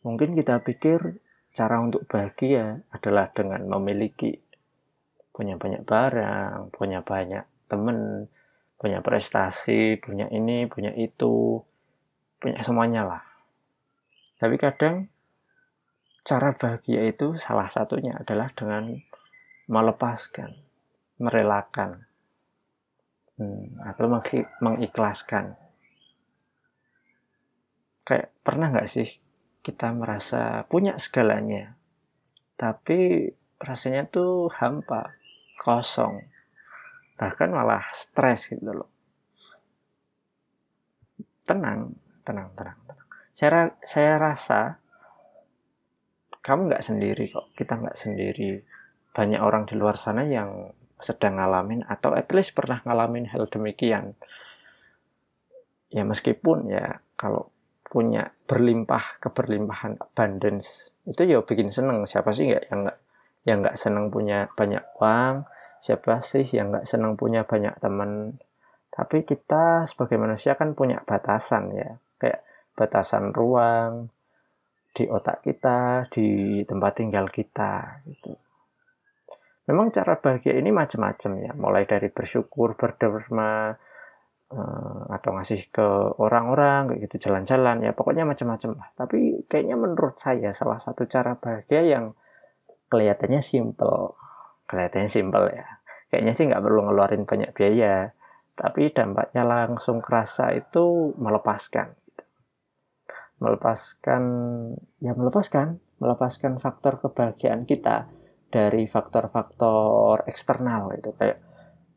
mungkin kita pikir cara untuk bahagia adalah dengan memiliki punya banyak barang, punya banyak temen, punya prestasi, punya ini, punya itu, punya semuanya lah. Tapi kadang cara bahagia itu salah satunya adalah dengan melepaskan, merelakan, hmm, atau mengikhlaskan. Kayak pernah nggak sih kita merasa punya segalanya, tapi rasanya tuh hampa, kosong, bahkan malah stres gitu loh. Tenang, tenang, tenang, tenang. Saya, saya rasa kamu nggak sendiri kok, kita nggak sendiri. Banyak orang di luar sana yang sedang ngalamin atau at least pernah ngalamin hal demikian. Ya meskipun ya kalau punya berlimpah keberlimpahan abundance. Itu ya bikin seneng. Siapa sih nggak yang nggak yang nggak seneng punya banyak uang? Siapa sih yang nggak seneng punya banyak teman? Tapi kita sebagai manusia kan punya batasan ya. Kayak batasan ruang di otak kita di tempat tinggal kita gitu. Memang cara bahagia ini macam-macam ya. Mulai dari bersyukur berderma eh, atau ngasih ke orang-orang kayak gitu jalan-jalan ya pokoknya macam-macam lah. Tapi kayaknya menurut saya salah satu cara bahagia yang kelihatannya simple kelihatannya simpel ya. Kayaknya sih nggak perlu ngeluarin banyak biaya tapi dampaknya langsung kerasa itu melepaskan melepaskan ya melepaskan melepaskan faktor kebahagiaan kita dari faktor-faktor eksternal itu kayak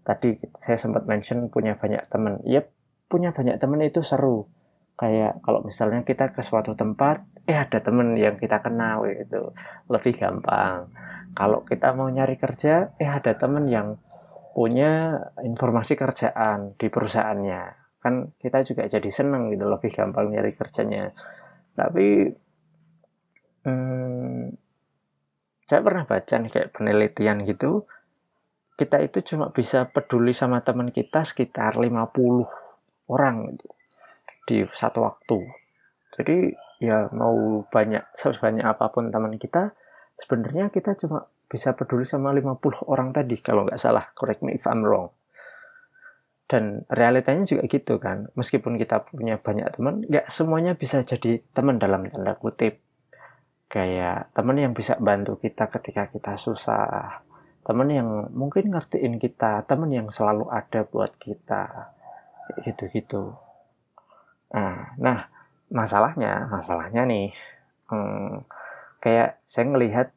tadi saya sempat mention punya banyak teman. Ya punya banyak teman itu seru. Kayak kalau misalnya kita ke suatu tempat eh ada temen yang kita kenal itu lebih gampang. Kalau kita mau nyari kerja, eh ada temen yang punya informasi kerjaan di perusahaannya. Kan kita juga jadi seneng gitu, lebih gampang nyari kerjanya. Tapi hmm, saya pernah baca nih kayak penelitian gitu, kita itu cuma bisa peduli sama teman kita sekitar 50 orang gitu, di satu waktu. Jadi ya mau banyak sebanyak apa pun teman kita, sebenarnya kita cuma bisa peduli sama 50 orang tadi kalau nggak salah. Correct me if I'm wrong. Dan realitanya juga gitu kan. Meskipun kita punya banyak teman nggak semuanya bisa jadi teman dalam tanda kutip. Kayak teman yang bisa bantu kita ketika kita susah teman yang mungkin ngertiin kita teman yang selalu ada buat kita. Gitu-gitu. Nah, nah masalahnya masalahnya nih hmm, kayak saya ngelihat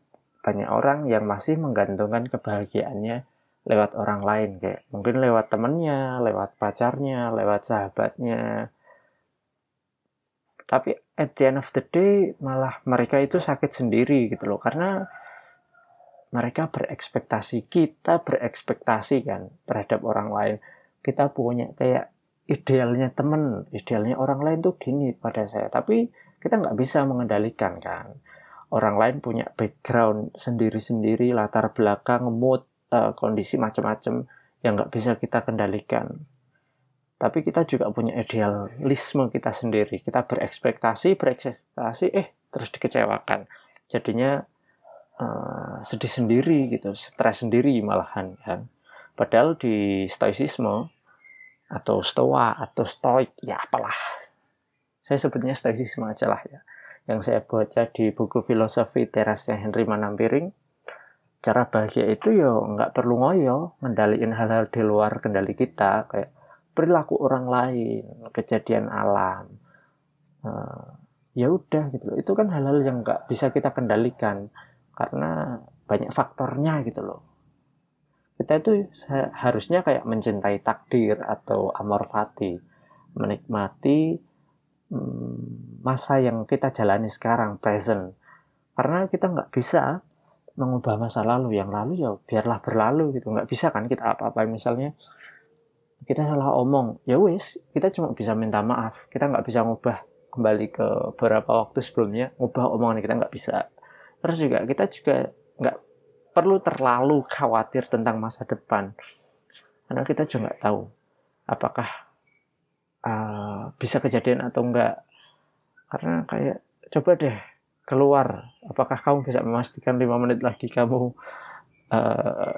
banyak orang yang masih menggantungkan kebahagiaannya lewat orang lain. Kayak mungkin lewat temennya, lewat pacarnya, lewat sahabatnya. Tapi at the end of the day malah mereka itu sakit sendiri gitu loh. Karena mereka berekspektasi, kita berekspektasi kan terhadap orang lain. Kita punya kayak idealnya temen, idealnya orang lain tuh gini pada saya. Tapi kita nggak bisa mengendalikan kan orang lain punya background sendiri-sendiri, latar belakang, mood, uh, kondisi macam-macam yang nggak bisa kita kendalikan. Tapi kita juga punya idealisme kita sendiri. Kita berekspektasi, berekspektasi, eh terus dikecewakan. Jadinya uh, sedih sendiri gitu, stres sendiri malahan kan. Padahal di stoicisme atau stoa atau stoik ya apalah. Saya sebutnya stoicisme aja lah ya yang saya baca di buku filosofi terasnya Henry Manampiring cara bahagia itu ya nggak perlu ngoyo ngendaliin hal-hal di luar kendali kita kayak perilaku orang lain kejadian alam uh, ya udah gitu itu kan hal-hal yang nggak bisa kita kendalikan karena banyak faktornya gitu loh kita itu harusnya kayak mencintai takdir atau amor fati menikmati Hmm, masa yang kita jalani sekarang, present. Karena kita nggak bisa mengubah masa lalu. Yang lalu ya biarlah berlalu gitu. Nggak bisa kan kita apa-apa misalnya kita salah omong. Ya wis, kita cuma bisa minta maaf. Kita nggak bisa ngubah kembali ke beberapa waktu sebelumnya. Ngubah omongan kita nggak bisa. Terus juga kita juga nggak perlu terlalu khawatir tentang masa depan. Karena kita juga nggak tahu apakah uh, bisa kejadian atau enggak karena kayak coba deh keluar. Apakah kamu bisa memastikan lima menit lagi kamu uh,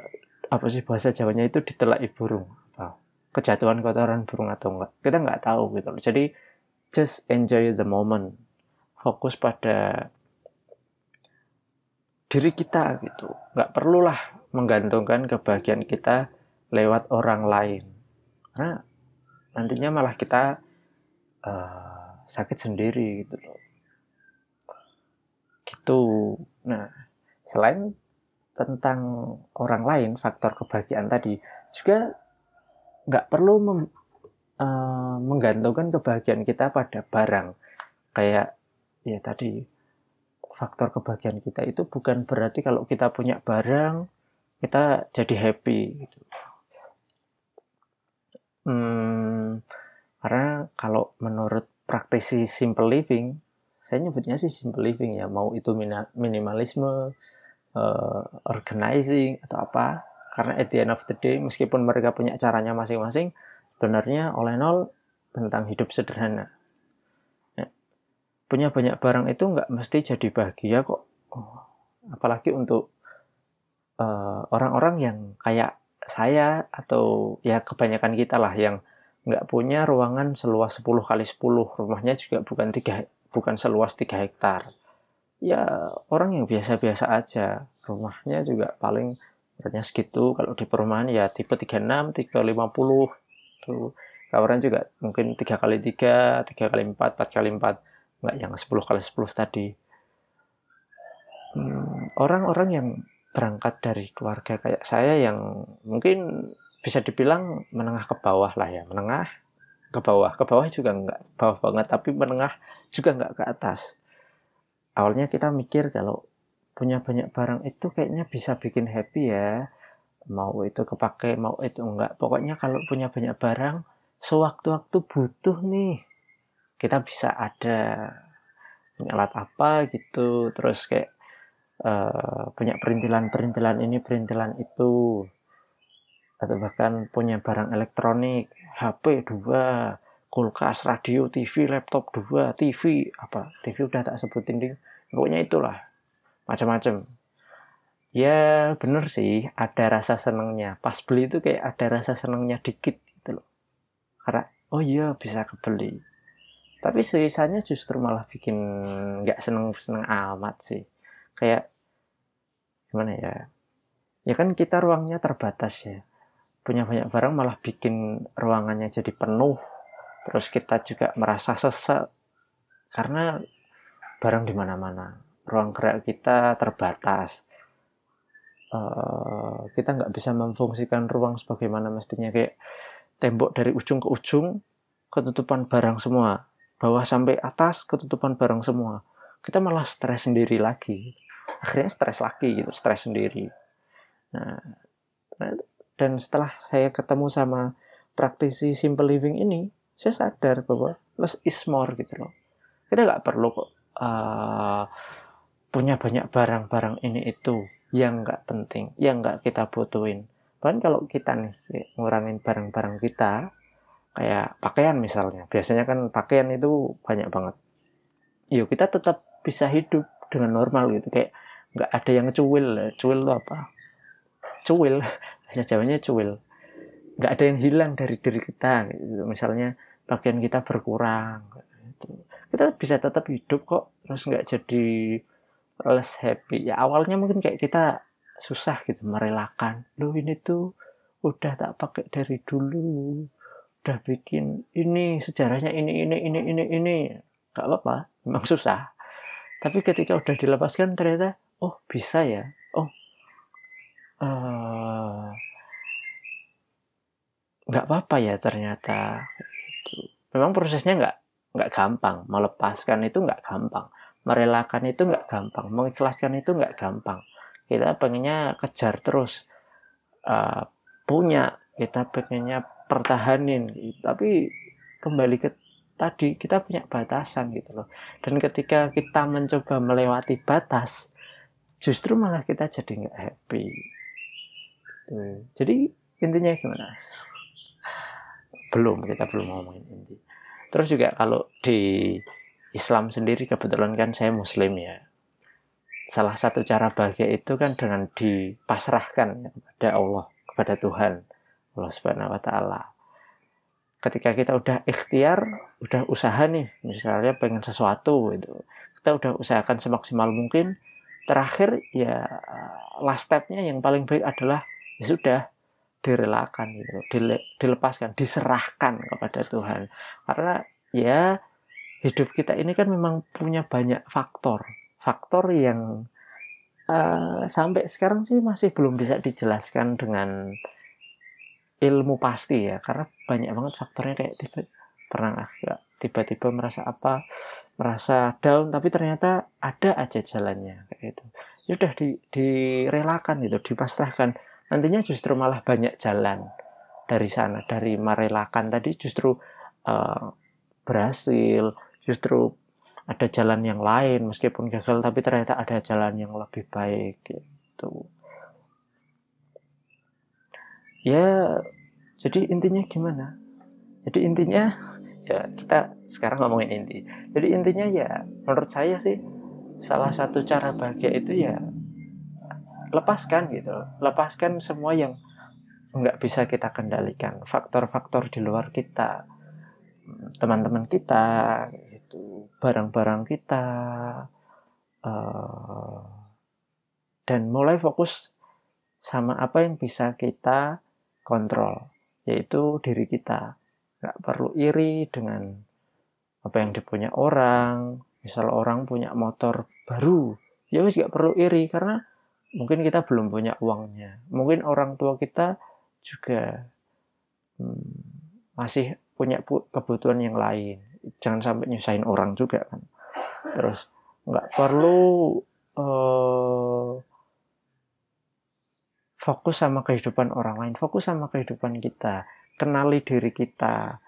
apa sih bahasa Jawanya itu ditelai burung kejatuhan kotoran burung atau enggak kita nggak tahu gitu loh. Jadi just enjoy the moment. Fokus pada diri kita gitu. Nggak perlulah menggantungkan kebahagiaan kita lewat orang lain. Karena nantinya malah kita uh, sakit sendiri gitu loh. Gitu. Nah selain tentang orang lain faktor kebahagiaan tadi juga nggak perlu mem, uh, menggantungkan kebahagiaan kita pada barang. Kayak ya tadi faktor kebahagiaan kita itu bukan berarti kalau kita punya barang kita jadi happy gitu. Hmm, karena kalau menurut praktisi simple living, saya nyebutnya sih simple living ya, mau itu minimalisme, uh, organizing atau apa, karena at the end of the day meskipun mereka punya caranya masing-masing sebenarnya oleh nol tentang hidup sederhana. Punya banyak barang itu nggak mesti jadi bahagia kok. Oh, apalagi untuk eh, orang-orang uh, yang kayak saya atau ya kebanyakan kita lah yang nggak punya ruangan seluas 10 kali 10 rumahnya juga bukan tiga bukan seluas 3 hektar. Ya orang yang biasa-biasa aja. Rumahnya juga paling beratnya segitu. Kalau di perumahan ya tipe 36 tipe 50 tuh. Kawaran juga mungkin tiga kali tiga tiga kali empat empat kali empat nggak yang 10 kali 10 tadi. Hmm, orang-orang yang berangkat dari keluarga kayak saya yang mungkin bisa dibilang menengah ke bawah lah ya. Menengah ke bawah. Ke bawah juga nggak bawah banget tapi menengah juga nggak ke atas. Awalnya kita mikir kalau punya banyak barang itu kayaknya bisa bikin happy ya. Mau itu kepake mau itu enggak. Pokoknya kalau punya banyak barang sewaktu-waktu butuh nih kita bisa ada punya alat apa gitu terus kayak uh, punya perintilan-perintilan ini perintilan itu atau bahkan punya barang elektronik HP dua kulkas radio TV laptop dua TV apa TV udah tak sebutin ding. Pokoknya itulah macam-macam. Ya bener sih ada rasa senengnya. Pas beli itu kayak ada rasa senengnya dikit gitu loh. Karena oh iya bisa kebeli tapi sisanya justru malah bikin nggak seneng seneng amat sih. Kayak gimana ya? Ya kan kita ruangnya terbatas ya. Punya banyak barang malah bikin ruangannya jadi penuh. Terus kita juga merasa sesek karena barang di mana-mana. Ruang gerak kita terbatas. Uh, kita nggak bisa memfungsikan ruang sebagaimana mestinya. Kayak tembok dari ujung ke ujung ketutupan barang semua bawah sampai atas ketutupan barang semua. Kita malah stres sendiri lagi. Akhirnya stres lagi gitu stres sendiri. Nah, nah dan setelah saya ketemu sama praktisi simple living ini saya sadar bahwa less is more gitu loh. Kita nggak perlu kok uh, punya banyak barang-barang ini itu yang nggak penting, yang nggak kita butuhin. Bahkan kalau kita nih ngurangin barang-barang kita, kayak pakaian misalnya, biasanya kan pakaian itu banyak banget. Yuk kita tetap bisa hidup dengan normal gitu, kayak nggak ada yang cuil. Cuil itu apa? Cuil, bahasa Jawanya cuil. Nggak ada yang hilang dari diri kita. Gitu. Misalnya pakaian kita berkurang. Gitu. Kita bisa tetap hidup kok, terus nggak jadi less happy ya awalnya mungkin kayak kita susah gitu merelakan loh ini tuh udah tak pakai dari dulu udah bikin ini sejarahnya ini ini ini ini ini. Gak apa-apa memang susah. Tapi ketika udah dilepaskan ternyata oh bisa ya. Oh uh, nggak apa-apa ya ternyata. Gitu. memang prosesnya nggak nggak gampang. Melepaskan itu nggak gampang. Merelakan itu nggak gampang. Mengikhlaskan itu nggak gampang. Kita pengennya kejar terus. Uh, punya kita pengennya pertahanin gitu. tapi kembali ke tadi kita punya batasan gitu loh. Dan ketika kita mencoba melewati batas justru malah kita jadi nggak happy. Gitu. jadi intinya gimana? Belum kita belum ngomongin inti. Terus juga kalau di Islam sendiri kebetulan kan saya muslim ya. Salah satu cara bahagia itu kan dengan dipasrahkan kepada Allah, kepada Tuhan, Allah Subhanahu wa taala. Ketika kita udah ikhtiar, udah usaha nih, misalnya pengen sesuatu gitu. Kita udah usahakan semaksimal mungkin, terakhir ya last stepnya yang paling baik adalah ya sudah direlakan gitu, dile, dilepaskan, diserahkan kepada Tuhan. Karena ya hidup kita ini kan memang punya banyak faktor faktor yang uh, sampai sekarang sih masih belum bisa dijelaskan dengan ilmu pasti ya karena banyak banget faktornya kayak tiba pernah agak tiba-tiba merasa apa merasa down tapi ternyata ada aja jalannya kayak itu ya udah di, direlakan gitu dipasrahkan nantinya justru malah banyak jalan dari sana dari merelakan tadi justru uh, berhasil justru ada jalan yang lain meskipun gagal tapi ternyata ada jalan yang lebih baik gitu ya jadi intinya gimana? Jadi intinya ya kita sekarang ngomongin inti. Jadi intinya ya menurut saya sih salah satu cara bahagia itu ya lepaskan gitu lepaskan semua yang nggak bisa kita kendalikan. Faktor-faktor di luar kita teman-teman kita itu barang-barang kita uh, dan mulai fokus sama apa yang bisa kita kontrol yaitu diri kita. Nggak perlu iri dengan apa yang dipunya orang. Misal orang punya motor baru ya wis nggak perlu iri karena mungkin kita belum punya uangnya. Mungkin orang tua kita juga hmm, masih punya kebutuhan yang lain. Jangan sampai nyusahin orang juga kan. Terus nggak perlu uh, fokus sama kehidupan orang lain fokus sama kehidupan kita. Kenali diri kita.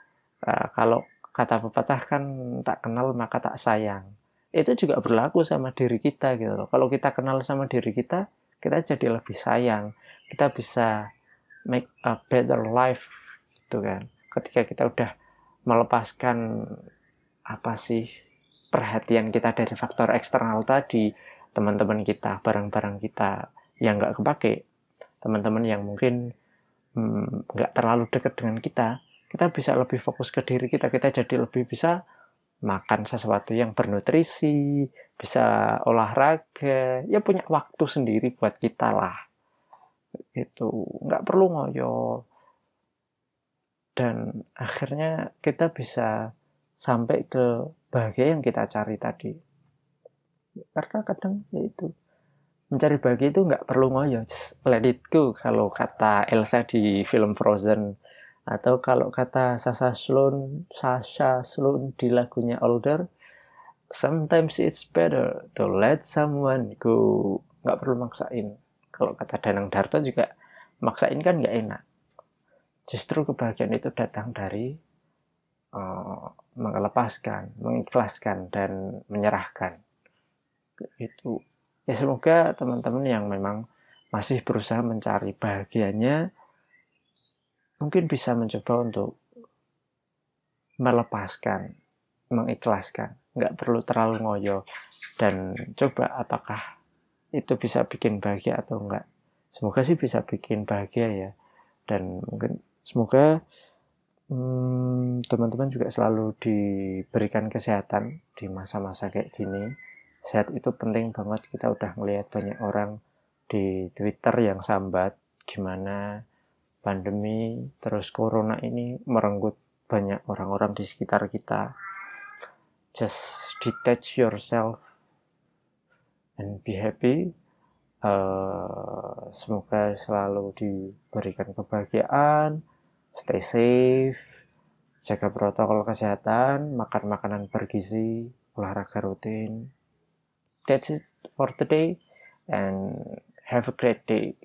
Uh, kalau kata pepatah kan tak kenal maka tak sayang. Itu juga berlaku sama diri kita gitu loh. Kalau kita kenal sama diri kita kita jadi lebih sayang. Kita bisa make a better life gitu kan. Ketika kita udah melepaskan apa sih perhatian kita dari faktor eksternal tadi teman-teman kita barang-barang kita yang nggak kepake teman-teman yang mungkin hmm, nggak hmm, terlalu dekat dengan kita kita bisa lebih fokus ke diri kita. Kita jadi lebih bisa makan sesuatu yang bernutrisi bisa olahraga ya punya waktu sendiri buat kita lah. Itu nggak perlu ngoyo. Dan akhirnya kita bisa sampai ke bahagia yang kita cari tadi. Karena kadang ya itu mencari bahagia itu nggak perlu ngoyo just let it go. Kalau kata Elsa di film Frozen atau kalau kata Sasha Sloan Sasha Sloan di lagunya Older sometimes it's better to let someone go. Nggak perlu maksain. Kalau kata Danang Darto juga maksain kan nggak enak. Justru kebahagiaan itu datang dari uh, melepaskan, mengikhlaskan dan menyerahkan. Itu ya semoga teman-teman yang memang masih berusaha mencari bahagianya mungkin bisa mencoba untuk melepaskan, mengikhlaskan, nggak perlu terlalu ngoyo dan coba apakah itu bisa bikin bahagia atau enggak. Semoga sih bisa bikin bahagia ya dan mungkin semoga Hmm, teman-teman hmm, juga selalu diberikan kesehatan di masa-masa kayak gini. Sehat itu penting banget. Kita udah ngelihat banyak orang di Twitter yang sambat gimana pandemi terus corona ini merenggut banyak orang-orang di sekitar kita. Just detach yourself and be happy. Uh, semoga selalu diberikan kebahagiaan stay safe, jaga protokol kesehatan, makan makanan bergizi, olahraga rutin. That's it for today and have a great day.